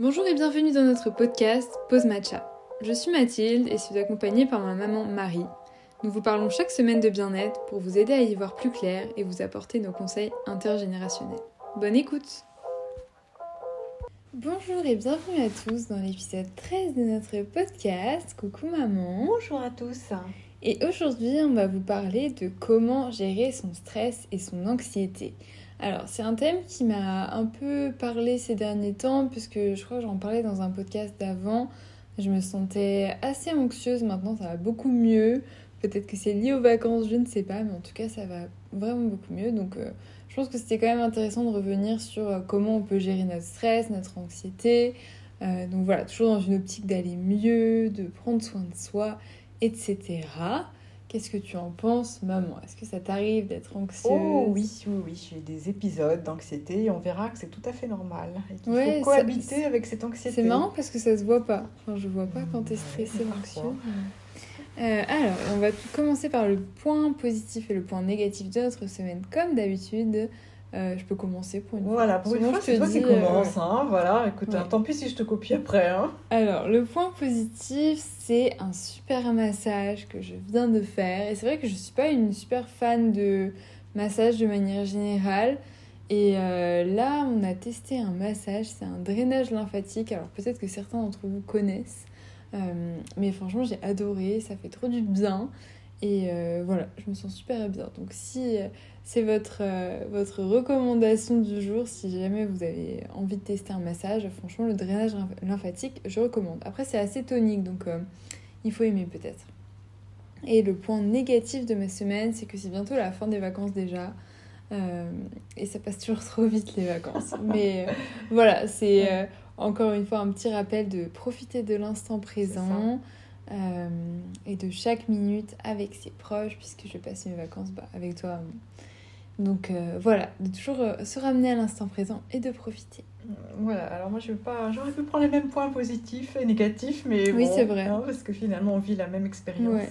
Bonjour et bienvenue dans notre podcast Pause Matcha. Je suis Mathilde et suis accompagnée par ma maman Marie. Nous vous parlons chaque semaine de bien-être pour vous aider à y voir plus clair et vous apporter nos conseils intergénérationnels. Bonne écoute Bonjour et bienvenue à tous dans l'épisode 13 de notre podcast. Coucou maman Bonjour à tous Et aujourd'hui on va vous parler de comment gérer son stress et son anxiété. Alors, c'est un thème qui m'a un peu parlé ces derniers temps, puisque je crois que j'en parlais dans un podcast d'avant. Je me sentais assez anxieuse, maintenant ça va beaucoup mieux. Peut-être que c'est lié aux vacances, je ne sais pas, mais en tout cas ça va vraiment beaucoup mieux. Donc euh, je pense que c'était quand même intéressant de revenir sur euh, comment on peut gérer notre stress, notre anxiété. Euh, donc voilà, toujours dans une optique d'aller mieux, de prendre soin de soi, etc. Qu'est-ce que tu en penses, maman? Est-ce que ça t'arrive d'être anxieuse Oh oui, oui, oui, j'ai des épisodes d'anxiété et on verra que c'est tout à fait normal et qu'il faut cohabiter avec cette anxiété. C'est marrant parce que ça se voit pas. Enfin, je vois pas quand t'es stressée, ou anxieuse. Euh, alors, on va commencer par le point positif et le point négatif de notre semaine, comme d'habitude. Euh, je peux commencer pour une fois. Voilà, pour une fois, c'est toi qui euh, commence. Hein, voilà, écoute, hein, tant pis si je te copie après. Hein. Alors, le point positif, c'est un super massage que je viens de faire. Et c'est vrai que je suis pas une super fan de massage de manière générale. Et euh, là, on a testé un massage, c'est un drainage lymphatique. Alors, peut-être que certains d'entre vous connaissent. mais franchement, j'ai adoré, ça fait trop du bien. Et voilà, je me sens super bien. Donc si c'est votre, euh, votre recommandation du jour si jamais vous avez envie de tester un massage. Franchement, le drainage lymphatique, je recommande. Après, c'est assez tonique, donc euh, il faut aimer peut-être. Et le point négatif de ma semaine, c'est que c'est bientôt la fin des vacances déjà. Euh, et ça passe toujours trop vite les vacances. Mais voilà, c'est encore une fois un petit rappel de profiter de l'instant présent. Et de chaque minute avec ses proches, puisque je vais passer mes vacances bah, avec toi, donc euh, voilà, de toujours euh, se ramener à l'instant présent et de profiter. Voilà, alors moi je veux pas, j'aurais pu prendre les mêmes points positifs et négatifs, mais oui, c'est vrai. Hein, parce que finalement on vit la même expérience.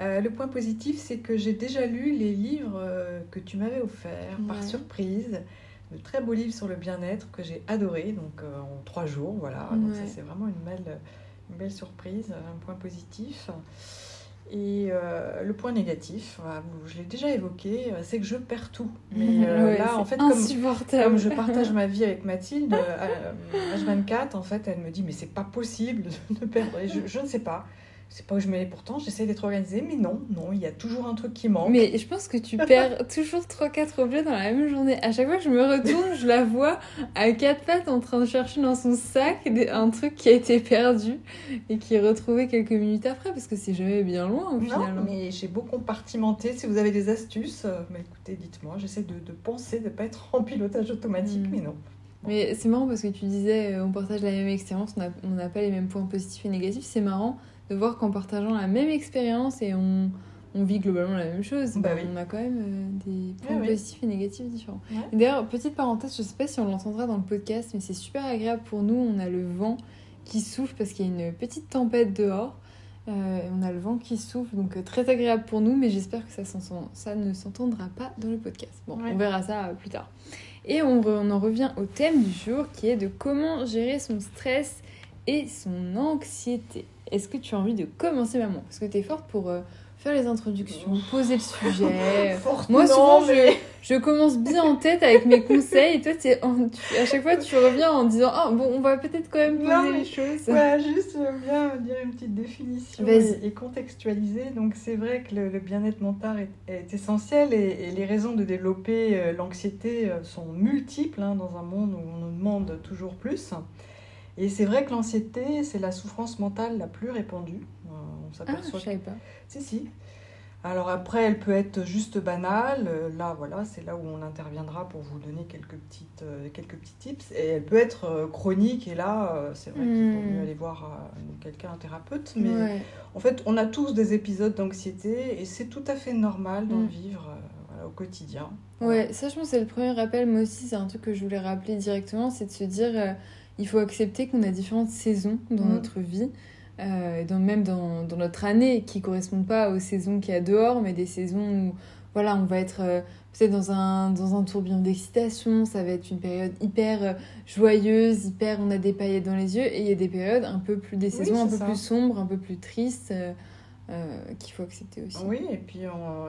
Euh, le point positif, c'est que j'ai déjà lu les livres que tu m'avais offerts par surprise, de très beaux livres sur le bien-être que j'ai adoré, donc en trois jours, voilà. Donc ça c'est vraiment une belle, une belle surprise, un point positif. Et euh, le point négatif, je l'ai déjà évoqué, euh, c'est que je perds tout. Mais euh, là, en fait, comme, comme, je partage ma vie avec Mathilde, H24, en fait, elle me dit, mais c'est pas possible de perdre. Et je, je ne sais pas c'est pas où je mets pourtant j'essaie d'être organisée mais non non il y a toujours un truc qui manque. Mais je pense que tu perds toujours 3-4 objets dans la même journée. À chaque fois que je me retourne je la vois à quatre pattes en train de chercher dans son sac un truc qui a été perdu et qui est retrouvé quelques minutes après parce que c'est jamais bien loin au final non, mais j'ai beau compartimenté si vous avez des astuces euh, bah, écoutez dites-moi. J'essaie de, de, penser de pas être en pilotage automatique hmm. mais non mais c'est marrant parce que tu disais euh, on partage la même expérience on n'a pas les mêmes points positifs et négatifs c'est marrant de voir qu'en partageant la même expérience et on, on, vit globalement la même chose, bah on a quand même euh, des points positifs et négatifs différents. D'ailleurs, petite parenthèse, je sais pas si on l'entendra dans le podcast, mais c'est super agréable pour nous. On a le vent qui souffle parce qu'il y a une petite tempête dehors. Euh, on a le vent qui souffle, donc euh, très agréable pour nous, mais j'espère que ça, ça ne s'entendra pas dans le podcast. Bon, on verra ça plus tard. Et on, en revient au thème du jour qui est de comment gérer son stress et son anxiété. Est-ce que tu as envie de commencer, maman? Parce que tu es forte pour euh, faire les introductions, poser le sujet. Moi, souvent, je, commence bien en tête avec mes conseils et toi, à chaque fois, tu reviens en disant Ah, bon, on va peut-être quand même poser les choses. Voilà, juste, je viens dire une petite définition et, contextualiser. Donc, c'est vrai que le, bien-être mental est, essentiel et, les raisons de développer euh, l'anxiété euh, sont multiples hein, dans un monde où on nous demande toujours plus. Et c'est vrai que l'anxiété, c'est la souffrance mentale la plus répandue. Euh, on s'aperçoit. Ah, je savais pas. Si, si. Alors après, elle peut être juste banale. Euh, là, voilà, c'est là où on interviendra pour vous donner quelques, petites, euh, quelques petits tips. Et elle peut être chronique. Et là, c'est vrai qu'il vaut mieux hmm. aller voir quelqu'un, un thérapeute. Mais en fait, on a tous des épisodes d'anxiété et c'est tout à fait normal d'en hmm. vivre au quotidien. Ouais, ça, je pense, c'est le premier rappel. Moi aussi, c'est un truc que je voulais rappeler directement c'est de se dire il faut accepter qu'on a différentes saisons dans mm. notre vie, euh, dans, même dans, dans, notre année, qui ne correspondent pas aux saisons qu'il y a dehors, mais des saisons où voilà, on va être euh, peut-être dans un, dans un tourbillon d'excitation, ça va être une période hyper euh, joyeuse, hyper on a des paillettes dans les yeux, et il y a des périodes un peu plus, des saisons un peu plus sombres, un peu plus tristes. Euh, qu'il faut accepter aussi. Oui, et puis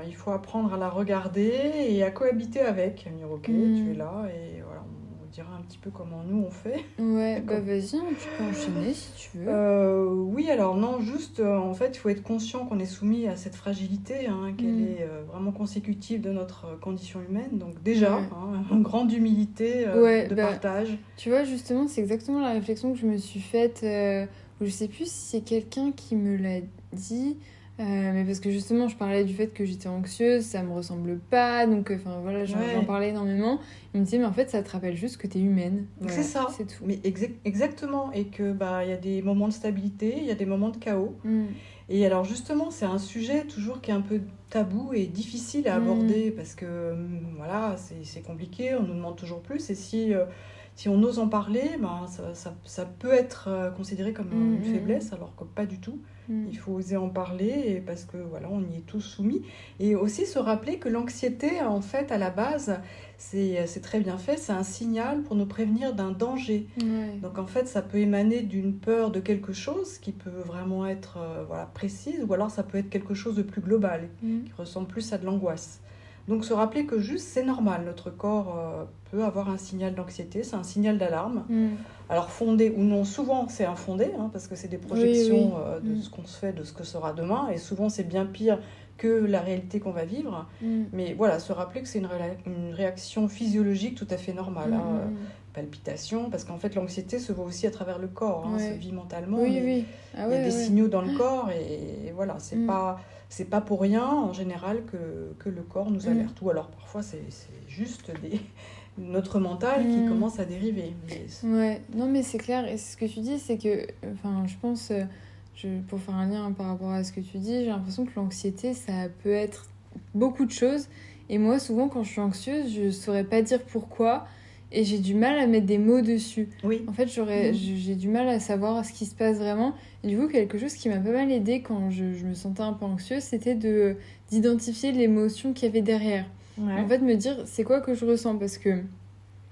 il faut apprendre à la regarder et à cohabiter avec. Dire, ok, mm. tu es là, et voilà, dira un petit peu comment nous on fait. Ouais, bah vas-y, tu peux enchaîner si tu veux. Euh, oui, alors non, juste euh, en fait, il faut être conscient qu'on est soumis à cette fragilité, hein, qu'elle mm. est euh, vraiment consécutive de notre condition humaine. Donc déjà, hein, une grande humilité de bah, partage. Tu vois, justement, c'est exactement la réflexion que je me suis faite. je sais plus si c'est quelqu'un qui me l'a dit. Euh, mais parce que justement, je parlais du fait que j'étais anxieuse, ça me ressemble pas, donc euh, enfin voilà, j'en parlais énormément. Il me disait, mais en fait, ça te rappelle juste que tu es humaine. c'est ça. C'est tout. Mais exactement, et que bah il y a des moments de stabilité, il y a des moments de chaos. Mm. Et alors justement, c'est un sujet toujours qui est un peu tabou et difficile à mm. aborder parce que mm, voilà, c'est compliqué, on nous demande toujours plus. Et si euh, si on ose en parler, ben, ça, ça, ça peut être considéré comme une faiblesse, alors que pas du tout. Mm. Il faut oser en parler parce que voilà, on y est tous soumis. Et aussi se rappeler que l'anxiété, en fait, à la base, c'est très bien fait, c'est un signal pour nous prévenir d'un danger. Donc en fait, ça peut émaner d'une peur de quelque chose qui peut vraiment être euh, voilà, précise, ou alors ça peut être quelque chose de plus global, mm. qui ressemble plus à de l'angoisse. Donc se rappeler que juste c'est normal, notre corps euh, peut avoir un signal d'anxiété, c'est un signal d'alarme. Mm. Alors fondé ou non, souvent c'est infondé, hein, parce que c'est des projections euh, de mm. ce qu'on se fait, de ce que sera demain, et souvent c'est bien pire que la réalité qu'on va vivre. Mm. Mais voilà, se rappeler que c'est une, une, réaction physiologique tout à fait normale. Hein, palpitation, parce qu'en fait l'anxiété se voit aussi à travers le corps, hein, se vit mentalement. Oui, oui. Ah il y a des signaux dans le corps et, voilà, c'est pas c'est pas pour rien en général que, que le corps nous mm. alerte. Ou alors parfois c'est juste des, notre mental qui mm. commence à dériver. Ouais, non mais c'est clair. Et ce que tu dis, c'est que, enfin, je pense, euh, je, pour faire un lien par rapport à ce que tu dis, j'ai l'impression que l'anxiété, ça peut être beaucoup de choses. Et moi, souvent, quand je suis anxieuse, je saurais pas dire pourquoi et j'ai du mal à mettre des mots dessus. Oui. En fait, j'aurais, mm. j'ai du mal à savoir ce qui se passe vraiment. Et du coup, quelque chose qui m'a pas mal aidé quand je, me sentais un peu anxieuse, c'était de d'identifier l'émotion qu'il y avait derrière. En fait, me dire c'est quoi que je ressens? Parce que,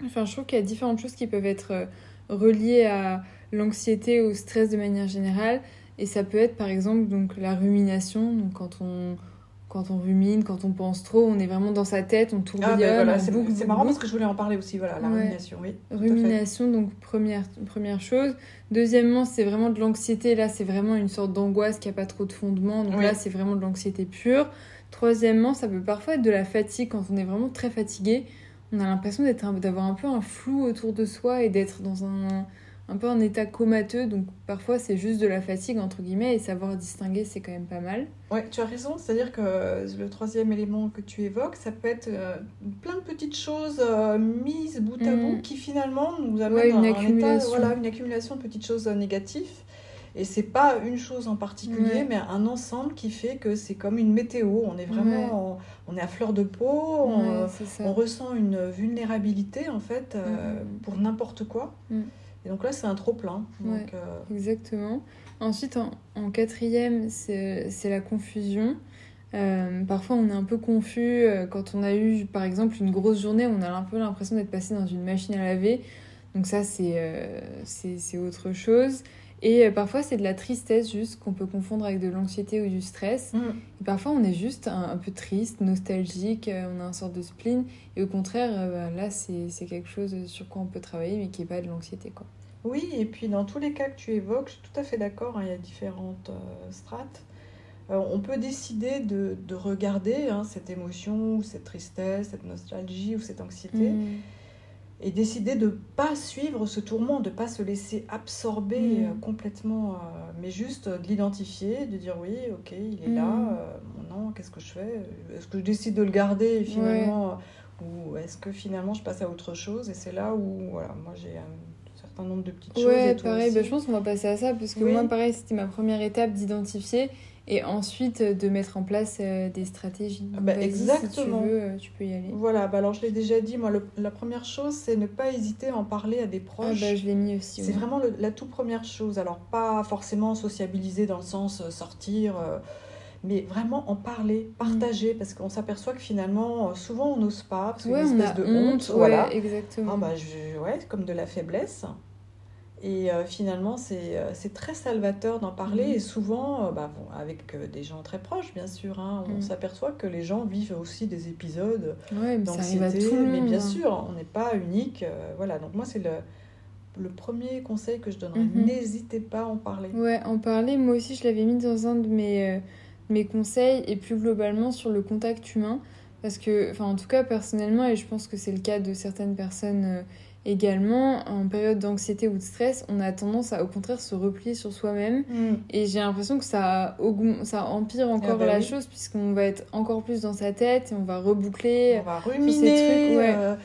enfin, je trouve qu'il y a différentes choses qui peuvent être euh, reliées à l'anxiété, au stress de manière générale. Et ça peut être par exemple donc la rumination, donc quand on quand on rumine, quand on pense trop, on est vraiment dans sa tête, on tourbillonne. Ah ben c'est marrant parce que je voulais en parler aussi, voilà, la rumination, oui. Rumination, donc première, première chose. Deuxièmement, c'est vraiment de l'anxiété, là c'est vraiment une sorte d'angoisse qui n'a pas trop de fondement, donc là c'est vraiment de l'anxiété pure. Troisièmement, ça peut parfois être de la fatigue, quand on est vraiment très fatigué, on a l'impression d'avoir un peu un flou autour de soi et d'être dans un un peu en état comateux, donc parfois c'est juste de la fatigue entre guillemets et savoir distinguer c'est quand même pas mal. Ouais, tu as raison, c'est-à-dire que le troisième élément que tu évoques, ça peut être euh, plein de petites choses euh, mises bout à bout mm. qui finalement nous amènent une accumulation. voilà, une accumulation de petites choses négatives. Et c'est pas une chose en particulier, mais un ensemble qui fait que c'est comme une météo. On est vraiment, on est à fleur de peau, on, on, ressent une vulnérabilité en fait euh, mm. pour n'importe quoi. Mm. Et donc là, c'est un trop plein. Donc, euh, Exactement. Ensuite, en, quatrième, c'est la confusion. Euh, parfois, on est un peu confus euh, quand on a eu, par exemple, une grosse journée, on a un peu l'impression d'être passé dans une machine à laver. Donc ça, c'est autre chose. Et parfois, c'est de la tristesse juste qu'on peut confondre avec de l'anxiété ou du stress. Mm. Et parfois, on est juste un, peu triste, nostalgique, on a un sorte de spleen. Et au contraire, bah, là, c'est quelque chose sur quoi on peut travailler, mais qui n'est pas de l'anxiété. quoi. Oui, et puis dans tous les cas que tu évoques, je suis tout à fait d'accord, hein, il y a différentes euh, strates. Euh, on peut décider de, de regarder hein, cette émotion, ou cette tristesse, cette nostalgie ou cette anxiété, mm. Et décider de ne pas suivre ce tourment, de ne pas se laisser absorber mm. euh, complètement, mais juste de l'identifier, de dire oui, ok, il est là, mm. non, qu'est-ce que je fais Est-ce que je décide de le garder finalement Ou est-ce que finalement je passe à autre chose Et c'est là où voilà, moi j'ai un nombre de petites choses. Ouais, pareil, bah, je pense qu'on va passer à ça, parce que moi, pareil, c'était ma première étape d'identifier et ensuite de mettre en place euh, des stratégies. Ah bah, exactement. Si tu veux, euh, tu peux y aller. Voilà, bah alors je l'ai déjà dit, moi, la première chose, c'est ne pas hésiter à en parler à des proches. Ah bah, je l'ai mis aussi. C'est vraiment la toute première chose. Alors, pas forcément sociabiliser dans le sens euh, sortir mais vraiment en parler, partager, parce qu'on s'aperçoit que finalement, souvent on n'ose pas, parce une espèce de honte, voilà. exactement. Ah bah, je, ouais, comme de la faiblesse. Et euh, finalement, euh, c'est très salvateur d'en parler. Mhm. Et souvent, euh, bah, avec des gens très proches, bien sûr, hein, on mhm. s'aperçoit que les gens vivent aussi des épisodes ouais, d'anxiété. Mais bien sûr, on n'est pas unique. voilà, donc moi, c'est le, le premier conseil que je donnerais. Mhm. N'hésitez pas à en parler. Ouais, en parler. Moi aussi, je l'avais mis dans un de mes, mes conseils. Et plus globalement, sur le contact humain. Parce que, enfin, en tout cas, personnellement, et je pense que c'est le cas de certaines personnes également, en période d'anxiété ou de stress, on a tendance à au contraire se replier sur soi-même. Mm. Et j'ai l'impression que ça, ça empire encore ah bah la chose, puisqu'on va être encore plus dans sa tête et on va reboucler. On va ruminer. Ces trucs, ouais. Euh,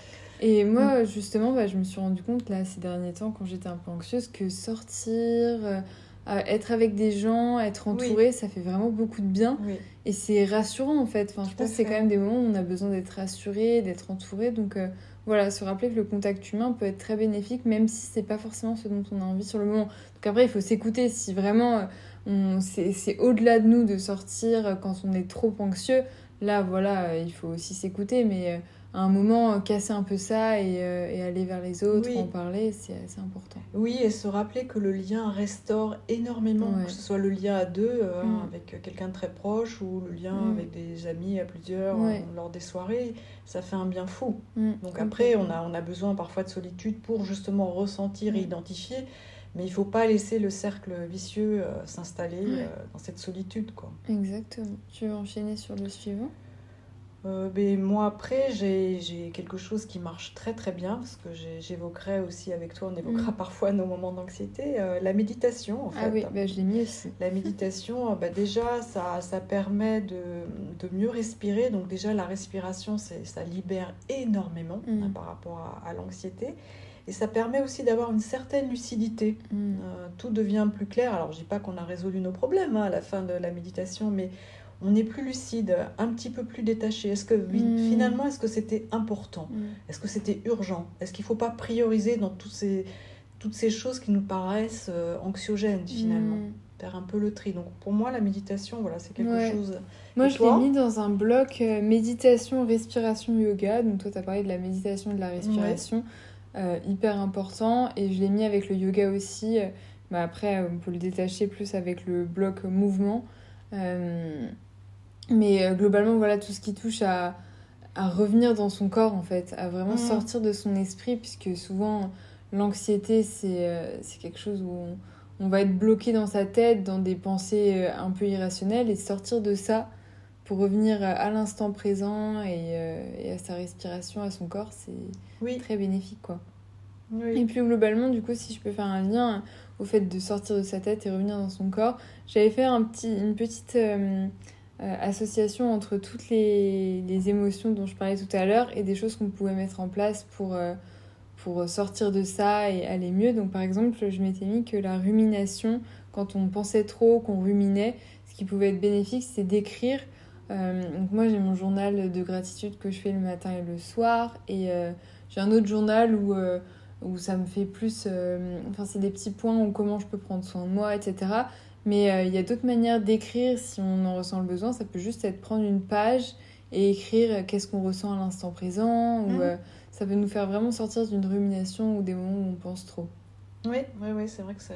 et moi, mm. justement, bah, je me suis rendu compte, là, ces derniers temps, quand j'étais un peu anxieuse, que sortir, euh, être avec des gens, être entouré, ça fait vraiment beaucoup de bien. Et c'est rassurant, en fait. Enfin, je pense que c'est quand même des moments où on a besoin d'être rassuré, d'être entouré. Donc, euh, voilà, se rappeler que le contact humain peut être très bénéfique, même si c'est pas forcément ce dont on a envie sur le moment. Donc après, il faut s'écouter. Si vraiment euh, c'est au-delà de nous de sortir quand on est trop anxieux, là, voilà, euh, il faut aussi s'écouter. Mais euh, à un moment, casser un peu ça et, aller vers les autres, en parler, c'est assez important. Oui, et se rappeler que le lien restaure énormément, que ce soit le lien à deux, mm. avec quelqu'un de très proche, ou le lien mm. avec des amis à plusieurs lors des soirées ça fait un bien fou. Mm, Donc après, on a, on a besoin parfois de solitude pour justement ressentir et identifier, mais il ne faut pas laisser le cercle vicieux euh, s'installer euh, dans cette solitude. Quoi. Exactement. Tu veux enchaîner sur le suivant? Euh, ben, moi, après, j'ai quelque chose qui marche très très bien, parce que j'évoquerai aussi avec toi, on évoquera mm. parfois nos moments d'anxiété, euh, la méditation en fait. Ah oui, ben, je l'ai mis aussi. La méditation, ben, déjà, ça, ça permet de, de, mieux respirer. Donc déjà, la respiration, ça libère énormément mm. hein, par rapport à, l'anxiété. Et ça permet aussi d'avoir une certaine lucidité. Mm. Euh, tout devient plus clair. Alors, je dis pas qu'on a résolu nos problèmes hein, à la fin de la méditation, mais on est plus lucide, un petit peu plus détaché. Est-ce que hmm. finalement, est-ce que c'était important hmm. Est-ce que c'était urgent Est-ce qu'il ne faut pas prioriser dans toutes ces, toutes ces choses qui nous paraissent euh, anxiogènes finalement hmm. Faire un peu le tri. Donc pour moi, la méditation, voilà, c'est quelque chose. Moi, je l'ai mis dans un bloc euh, méditation, respiration, yoga. Donc toi, tu as parlé de la méditation et de la respiration. Euh, hyper important. Et je l'ai mis avec le yoga aussi. Bah, après, on peut le détacher plus avec le bloc mouvement. Mais euh, globalement, voilà, tout ce qui touche à, à revenir dans son corps, en fait, à vraiment mm. sortir de son esprit, puisque souvent, l'anxiété, c'est euh, quelque chose où on, va être bloqué dans sa tête, dans des pensées euh, un peu irrationnelles, et sortir de ça pour revenir à l'instant présent et, et, à sa respiration, à son corps, c'est très bénéfique, quoi. Et puis globalement, du coup, si je peux faire un lien au fait de sortir de sa tête et revenir dans son corps, j'avais fait un petit, une petite... Euh, association entre toutes les, les, émotions dont je parlais tout à l'heure et des choses qu'on pouvait mettre en place pour, euh, pour sortir de ça et aller mieux. Donc par exemple, je m'étais mis que la rumination, quand on pensait trop, qu'on ruminait, ce qui pouvait être bénéfique, c'est d'écrire. Euh, donc moi j'ai mon journal de gratitude que je fais le matin et le soir et j'ai un autre journal où où ça me fait plus. enfin, c'est des petits points où comment je peux prendre soin de moi, etc. Mais euh, il y a d'autres manières d'écrire si on en ressent le besoin. Ça peut juste être prendre une page et écrire euh, qu'est-ce qu'on ressent à l'instant présent. Ou, mhm. euh, ça peut nous faire vraiment sortir d'une rumination ou des moments où on pense trop. Oui, oui, oui c'est vrai que ça,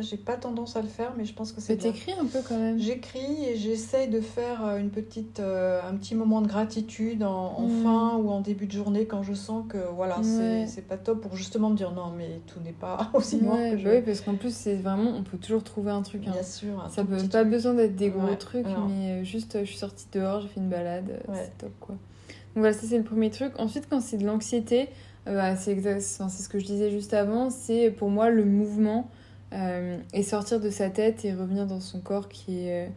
j'ai pas tendance à le faire, mais je pense que c'est. Mais t'écris un peu quand même. J'écris et j'essaye de faire euh, une petite, euh, un petit moment de gratitude en, mm. fin ou en début de journée quand je sens que voilà, c'est pas top pour justement me dire non, mais tout n'est pas aussi noir que bah Oui, parce qu'en plus, c'est vraiment, on peut toujours trouver un truc. Hein. Bien sûr. Ça peut pas besoin d'être des gros trucs, mais euh, juste, je suis sortie dehors, j'ai fait une balade, c'est top quoi. Donc voilà, ça c'est le premier truc. Ensuite, quand c'est de l'anxiété, bah, c'est ce que je disais juste avant, c'est pour moi le mouvement. Euh, et sortir de sa tête et revenir dans son corps qui est, euh,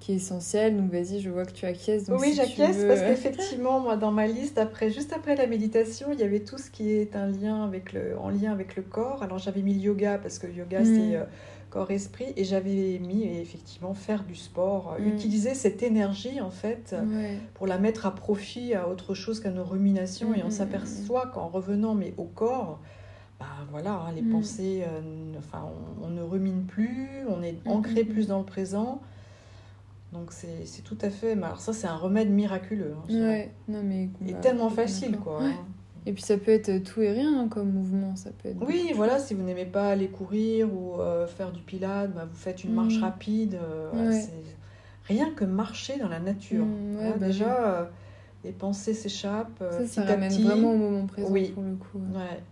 qui est essentiel. Donc vas-y, je vois que tu acquiesces. Donc oui, j'acquiesce parce qu'effectivement, moi, dans ma liste, après, juste après la méditation, il y avait tout ce qui est un lien avec le, en lien avec le corps. Alors j'avais mis le yoga parce que le yoga, mm. c'est euh, corps-esprit. Et j'avais mis effectivement faire du sport, mm. utiliser cette énergie en fait pour la mettre à profit à autre chose qu'à nos ruminations. Et on mm, s'aperçoit qu'en revenant mais au corps, bah, voilà, hein, les mm. pensées, euh, enfin, on, ne rumine plus, on est mm, ancré mm, plus dans le présent. Donc c'est tout à fait. Alors ça, c'est un remède miraculeux. Hein, ouais, non mais. Et tellement facile, quoi. Hein. Et puis ça peut être tout et rien hein, comme mouvement, ça peut être. Oui, voilà, si vous n'aimez pas aller courir ou euh, faire du pilate, bah, vous faites une marche rapide. Euh, rien que marcher dans la nature. Bah déjà, euh, les pensées s'échappent. ça, ça ramène vraiment au moment présent pour le coup. Ouais.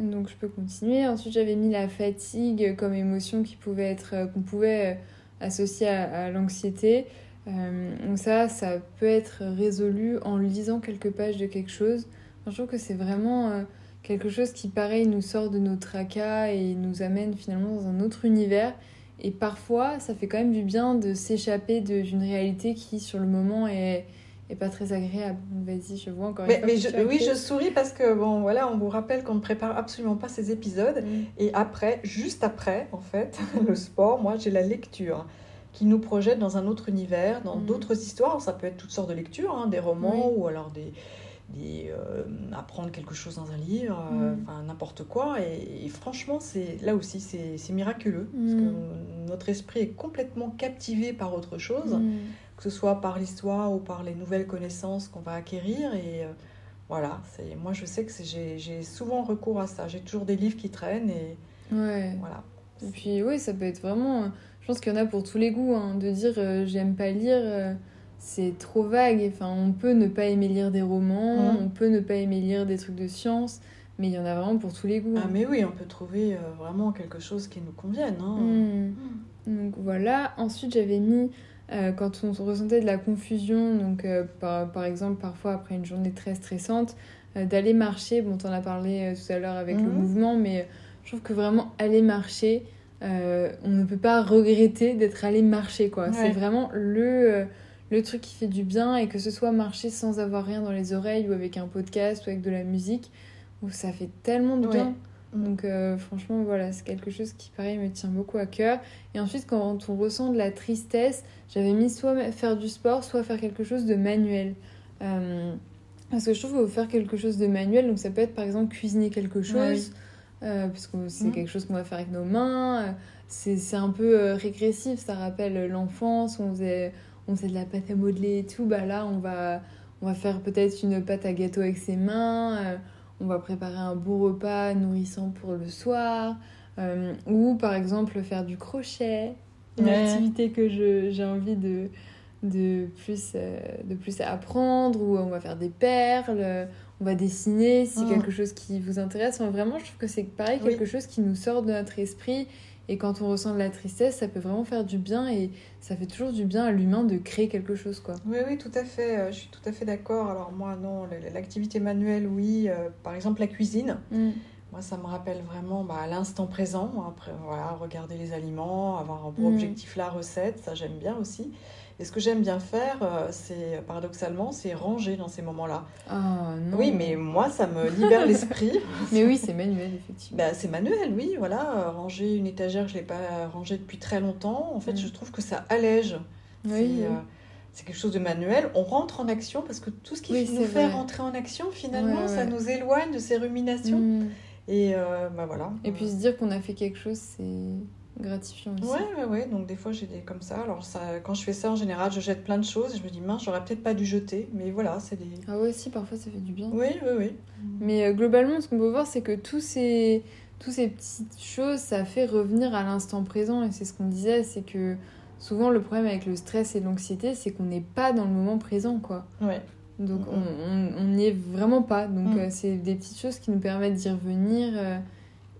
Donc je peux continuer. Ensuite, j'avais mis la fatigue comme émotion qui pouvait être qu'on pouvait associer à, l'anxiété. donc ça, ça peut être résolu en lisant quelques pages de quelque chose je trouve que c'est vraiment euh, quelque chose qui, pareil, nous sort de nos tracas et nous amène finalement dans un autre univers. Et parfois, ça fait quand même du bien de s'échapper d'une réalité qui, sur le moment, est, est pas très agréable. Vas-y, je vois encore mais, mais Oui, je souris parce que, bon, voilà, on vous rappelle qu'on ne prépare absolument pas ces épisodes. Et après, juste après, en fait, le sport, moi, j'ai la lecture qui nous projette dans un autre univers, dans mm. d'autres histoires. Ça peut être toutes sortes de lectures, hein, des romans ou alors des, euh, apprendre quelque chose dans un livre, euh, mm. n'importe quoi. Et, franchement, c'est là aussi, c'est miraculeux. Parce que mm. notre esprit est complètement captivé par autre chose, mm. que ce soit par l'histoire ou par les nouvelles connaissances qu'on va acquérir. Et euh, voilà, moi je sais que j'ai souvent recours à ça. J'ai toujours des livres qui traînent et ouais. voilà. Et puis oui, ça peut être vraiment... Je pense qu'il y en a pour tous les goûts, hein, de dire j'aime pas lire c'est trop vague. Enfin, on peut ne pas aimer lire des romans, on peut ne pas aimer lire des trucs de science, mais il y en a vraiment pour tous les goûts. Ah, mais oui, on peut trouver euh, vraiment quelque chose qui nous convienne. Hein. Hmm. Donc voilà. Ensuite, j'avais mis euh, quand on ressentait de la confusion, donc euh, par, par, exemple, parfois après une journée très stressante, d'aller marcher. Bon, t'en as parlé tout à l'heure avec le mhm. mouvement, mais je trouve que vraiment aller marcher, on ne peut pas regretter d'être allé marcher, quoi. C'est vraiment le le truc qui fait du bien et que ce soit marcher sans avoir rien dans les oreilles ou avec un podcast ou avec de la musique, où ça fait tellement de bien. Mm. Donc euh, franchement voilà, c'est quelque chose qui pareil me tient beaucoup à cœur. Et ensuite quand on ressent de la tristesse, j'avais mis soit faire du sport, soit faire quelque chose de manuel. Euh, parce que je trouve faut faire quelque chose de manuel, donc ça peut être par exemple cuisiner quelque chose, euh, parce que c'est mm. quelque chose qu'on va faire avec nos mains. c'est un peu régressif, ça rappelle l'enfance, on faisait on faisait de la pâte à modeler et tout, bah là on va, on va faire peut-être une pâte à gâteau avec ses mains, euh, on va préparer un beau repas nourrissant pour le soir, euh, ou par exemple faire du crochet, une activité que j'ai envie de, de, plus, euh, de plus apprendre, ou on va faire des perles, on va dessiner, si c'est oh. quelque chose qui vous intéresse. vraiment, je trouve que c'est pareil, quelque chose qui nous sort de notre esprit et quand on ressent de la tristesse, ça peut vraiment faire du bien et ça fait toujours du bien à l'humain de créer quelque chose. Quoi. Oui, oui, tout à fait. Euh, je suis tout à fait d'accord. Alors moi, non, l'activité manuelle, oui. Euh, par exemple, la cuisine. Mm. Moi, ça me rappelle vraiment bah, l'instant présent. Après, voilà, regarder les aliments, avoir bon mm. objectif, la recette, ça j'aime bien aussi. Et ce que j'aime bien faire, euh, c'est paradoxalement, c'est ranger dans ces moments-là. Ah non. Oui, mais moi, ça me libère l'esprit. mais oui, c'est manuel, effectivement. Bah, c'est manuel, oui, voilà. Euh, ranger une étagère, je ne l'ai pas rangée depuis très longtemps. En fait, mm. je trouve que ça allège. Oui. Euh, c'est quelque chose de manuel. On rentre en action parce que tout ce qui nous fait rentrer en action, finalement, ça nous éloigne de ces ruminations. Mm. Et bah voilà. Et puis se dire qu'on a fait quelque chose, c'est gratifiant aussi. Ouais, ouais, ouais. Donc des fois j'ai des comme ça. Alors ça, quand je fais ça en général, je jette plein de choses. Et je me dis mince, j'aurais peut-être pas dû jeter, mais voilà, c'est des. Ah ouais, si parfois ça fait du bien. Oui, oui, oui. Mais euh, globalement, ce qu'on peut voir, c'est que tous ces tous ces petites choses, ça fait revenir à l'instant présent. Et c'est ce qu'on disait, c'est que souvent le problème avec le stress et l'anxiété, c'est qu'on n'est pas dans le moment présent, quoi. Ouais. Donc on n'y est vraiment pas. Donc mm. euh, c'est des petites choses qui nous permettent d'y revenir. Euh,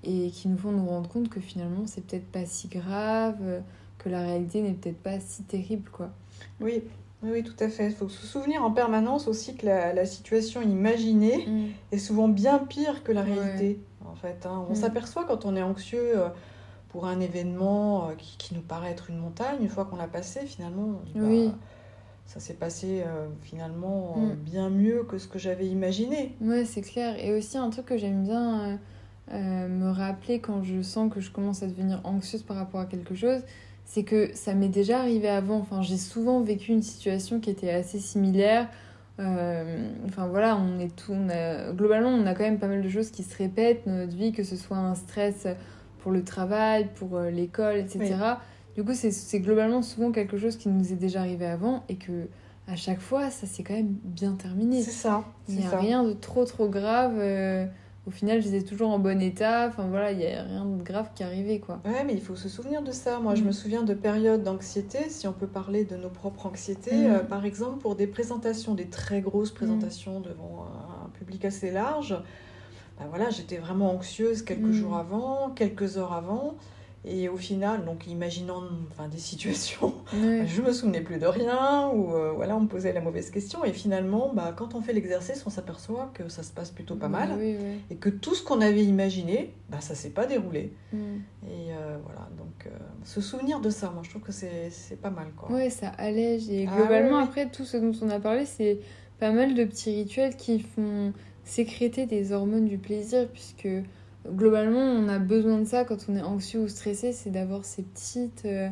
et qui nous font nous rendre compte que finalement c'est peut-être pas si grave, que la réalité n'est peut-être pas si terrible quoi. Oui, oui, tout à fait. Il faut se souvenir en permanence aussi que la, situation imaginée mm. est souvent bien pire que la réalité. En fait, hein. on mm. s'aperçoit quand on est anxieux euh, pour un événement euh, qui, nous paraît être une montagne, une fois qu'on l'a passé, finalement, bah, ça s'est passé euh, finalement mm. bien mieux que ce que j'avais imaginé. Ouais, c'est clair. Et aussi un truc que j'aime bien euh, me rappeler quand je sens que je commence à devenir anxieuse par rapport à quelque chose, c'est que ça m'est déjà arrivé avant. Enfin, j'ai souvent vécu une situation qui était assez similaire. Euh, enfin voilà, on est tout, globalement, on a quand même pas mal de choses qui se répètent dans notre vie, que ce soit un stress pour le travail, pour euh, l'école, etc. du coup, c'est globalement souvent quelque chose qui nous est déjà arrivé avant et que à chaque fois, ça s'est quand même bien terminé. C'est ça. Il n'y a rien de trop trop grave. Euh, au final, j'étais toujours en bon état. Enfin voilà, il n'y a rien de grave qui arrivait quoi. Ouais, mais il faut se souvenir de ça. Moi, je me mm. souviens de périodes d'anxiété, si on peut parler de nos propres anxiétés. Mm. Euh, par exemple, pour des présentations, des très grosses présentations devant un public assez large. Ben voilà, j'étais vraiment anxieuse quelques mm. jours avant, quelques heures avant. Et au final, donc imaginant enfin, des situations, je me souvenais plus de rien, ou euh, voilà, on me posait la mauvaise question. Et finalement, bah, quand on fait l'exercice, on s'aperçoit que ça se passe plutôt pas mal. et que tout ce qu'on avait imaginé, bah, ça s'est pas déroulé. Mm. Et euh, voilà, donc euh, se souvenir de ça, moi je trouve que c'est pas mal. Oui, ça allège. Et ah globalement, après, tout ce dont on a parlé, c'est pas mal de petits rituels qui font sécréter des hormones du plaisir, puisque globalement, on a besoin de ça quand on est anxieux ou stressé, c'est d'avoir ces petites, euh,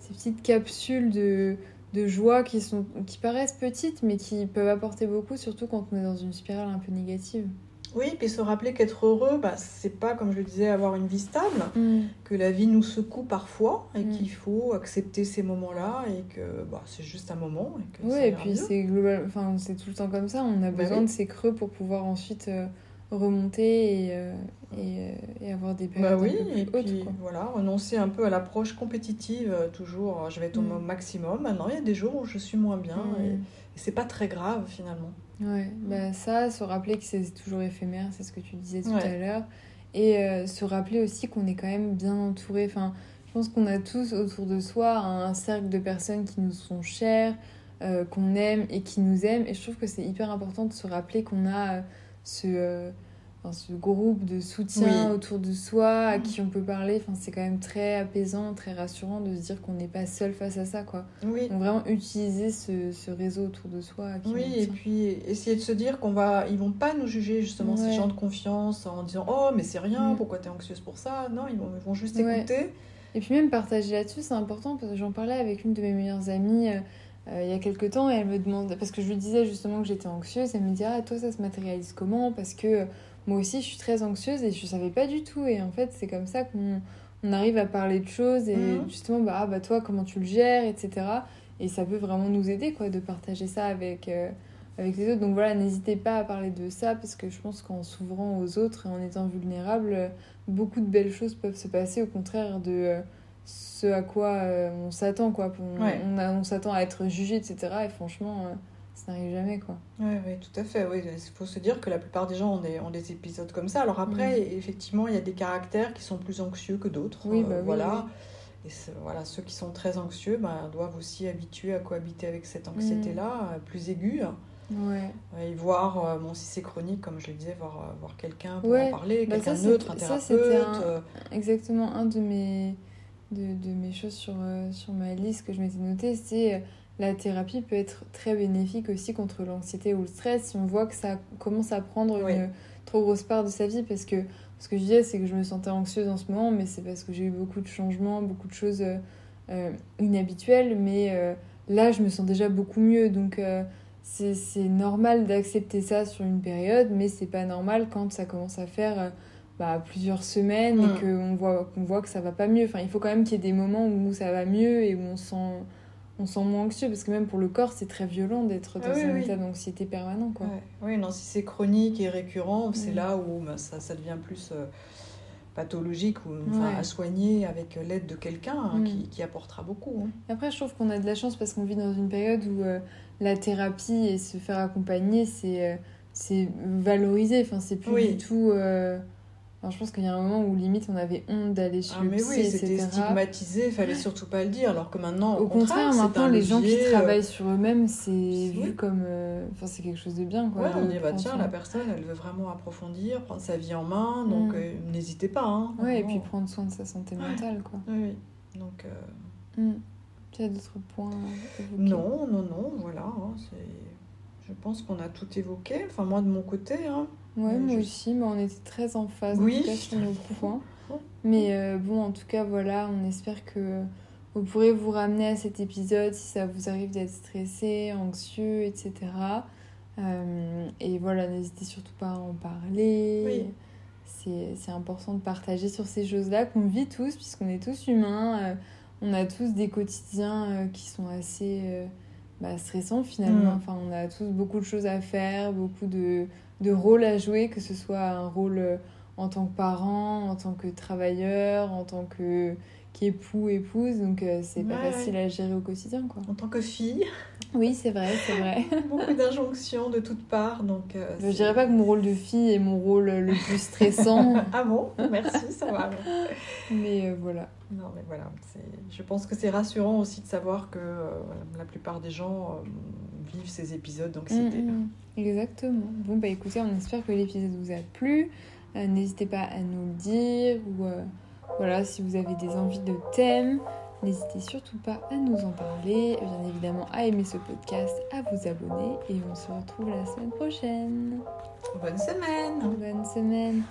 ces petites capsules de, de joie qui, sont, qui paraissent petites, mais qui peuvent apporter beaucoup, surtout quand on est dans une spirale un peu négative. Oui, puis se rappeler qu'être heureux, bah, c'est pas, comme je le disais, avoir une vie stable, mm. que la vie nous secoue parfois et mm. qu'il faut accepter ces moments-là et que bah, c'est juste un moment. oui, et puis c'est global... enfin, tout le temps comme ça, on a bah besoin de ces creux pour pouvoir ensuite. Euh, remonter et, euh, et, euh, et, avoir des périodes bah oui, et puis, voilà, renoncer un peu à l'approche compétitive, euh, toujours je vais être au mm. maximum. Maintenant, il y a des jours où je suis moins bien mm. et, c'est pas très grave finalement. Ouais, bah ça, se rappeler que c'est toujours éphémère, c'est ce que tu disais tout à l'heure. Et se rappeler aussi qu'on est quand même bien entouré. Enfin, je pense qu'on a tous autour de soi un cercle de personnes qui nous sont chères, qu'on aime et qui nous aiment. Et je trouve que c'est hyper important de se rappeler qu'on a ce, euh, ce groupe de soutien autour de soi à mm. qui on peut parler. Enfin, c'est quand même très apaisant, très rassurant de se dire qu'on n'est pas seul face à ça. Quoi. Oui. Donc vraiment utiliser ce, ce, réseau autour de soi. oui, et puis essayer de se dire qu'on va, ils vont pas nous juger justement ces gens de confiance en disant oh mais c'est rien, mm. pourquoi tu es anxieuse pour ça? Non, ils vont, ils vont juste écouter. Et puis même partager là-dessus, c'est important parce que j'en parlais avec une de mes meilleures amies. Euh, euh, il y a quelques temps et elle me demande, parce que je lui disais justement que j'étais anxieuse, elle me dit Ah, toi ça se matérialise comment? Parce que moi aussi je suis très anxieuse et je savais pas du tout. Et en fait, c'est comme ça qu'on on arrive à parler de choses et mhm. justement, bah, ah, bah toi comment tu le gères, etc. Et ça peut vraiment nous aider quoi, de partager ça avec, euh, avec les autres. Donc voilà, n'hésitez pas à parler de ça parce que je pense qu'en s'ouvrant aux autres et en étant vulnérable, beaucoup de belles choses peuvent se passer au contraire de. Euh, ce à quoi euh, on s'attend quoi. On, on, s'attend à être jugé etc et franchement euh, ça n'arrive jamais quoi. Oui ouais, tout à fait oui. Il faut se dire que la plupart des gens ont des, ont des épisodes comme ça. Alors après effectivement il y a des caractères qui sont plus anxieux que d'autres oui, bah, voilà. et voilà ceux qui sont très anxieux bah, doivent aussi habituer à cohabiter avec cette anxiété là mm. plus aiguë. Ouais. Et voir, bon, si c'est chronique, comme je le disais, voir, voir quelqu'un pour en parler, bah, quelqu'un neutre, un thérapeute. exactement un de mes, de, de, mes choses sur, euh, sur ma liste que je m'étais notée, c'est euh, la thérapie peut être très bénéfique aussi contre l'anxiété ou le stress si on voit que ça commence à prendre une trop grosse part de sa vie. Parce que ce que je disais c'est que je me sentais anxieuse en ce moment mais c'est parce que j'ai eu beaucoup de changements beaucoup de choses euh, inhabituelles. Mais là je me sens déjà beaucoup mieux. Donc c'est normal d'accepter ça sur une période mais c'est pas normal quand ça commence à faire bah, plusieurs semaines et mm. qu'on voit, qu'on voit que ça va pas mieux. Enfin, il faut quand même qu'il y ait des moments où ça va mieux et où on sent, on sent moins anxieux parce que même pour le corps, c'est très violent d'être dans ah un état d'anxiété permanent. Quoi. Oui, non, si c'est chronique et récurrent, c'est là où bah, ça, ça, devient plus euh, pathologique ou à soigner avec l'aide de quelqu'un hein, qui, mm. qui, apportera beaucoup. Hein. Après, je trouve qu'on a de la chance parce qu'on vit dans une période où euh, la thérapie et se faire accompagner, c'est, euh, c'est valorisé. Enfin, c'est plus du tout je pense qu'il y a un moment où limite on avait honte d'aller chez ah, le mais oui, c'était stigmatisé, il fallait surtout pas le dire. Alors que maintenant, au, contraire, maintenant les gens qui euh, travaillent sur eux-mêmes, c'est vu comme, euh, enfin c'est quelque chose de bien quoi. Ouais, on dit bah tiens, la personne, elle veut vraiment approfondir, prendre sa vie en main, donc mm. euh, n'hésitez pas. Hein, ouais, et puis prendre soin de sa santé mentale quoi. Oui, donc. Mm. Tu as d'autres points Non, non, non, voilà, hein. Je pense qu'on a tout évoqué. Enfin moi de mon côté. Hein. Ouais, moi aussi, mais on était très en phase oui. en sur nos points. Mais euh, bon, en tout cas, voilà, on espère que vous pourrez vous ramener à cet épisode si ça vous arrive d'être stressé, anxieux, etc. Euh, et voilà, n'hésitez surtout pas à en parler. C'est important de partager sur ces choses-là qu'on vit tous, puisqu'on est tous humains. Euh, on a tous des quotidiens qui sont assez bah, stressants finalement. Mm. Enfin, on a tous beaucoup de choses à faire, beaucoup de, de rôles à jouer, que ce soit un rôle en tant que parent, en tant que travailleur, en tant que époux, épouse, donc euh, c'est pas facile à gérer au quotidien. Quoi. En tant que fille. Oui, c'est vrai, c'est vrai. Beaucoup d'injonctions de toutes parts. Donc, euh, je dirais pas que mon rôle de fille est mon rôle le plus stressant. ah bon? Merci, ça va. mais euh, voilà. Non, mais voilà. Je pense que c'est rassurant aussi de savoir que la plupart des gens vivent ces épisodes d'anxiété. Mm, mm. exactement. Bon, bah écoutez, on espère que l'épisode vous a plu. N'hésitez pas à nous le dire ou voilà, si vous avez des envies de thèmes, n'hésitez surtout pas à nous en parler, bien évidemment à aimer ce podcast, à vous abonner. Et on se retrouve la semaine prochaine. Bonne semaine. Bonne semaine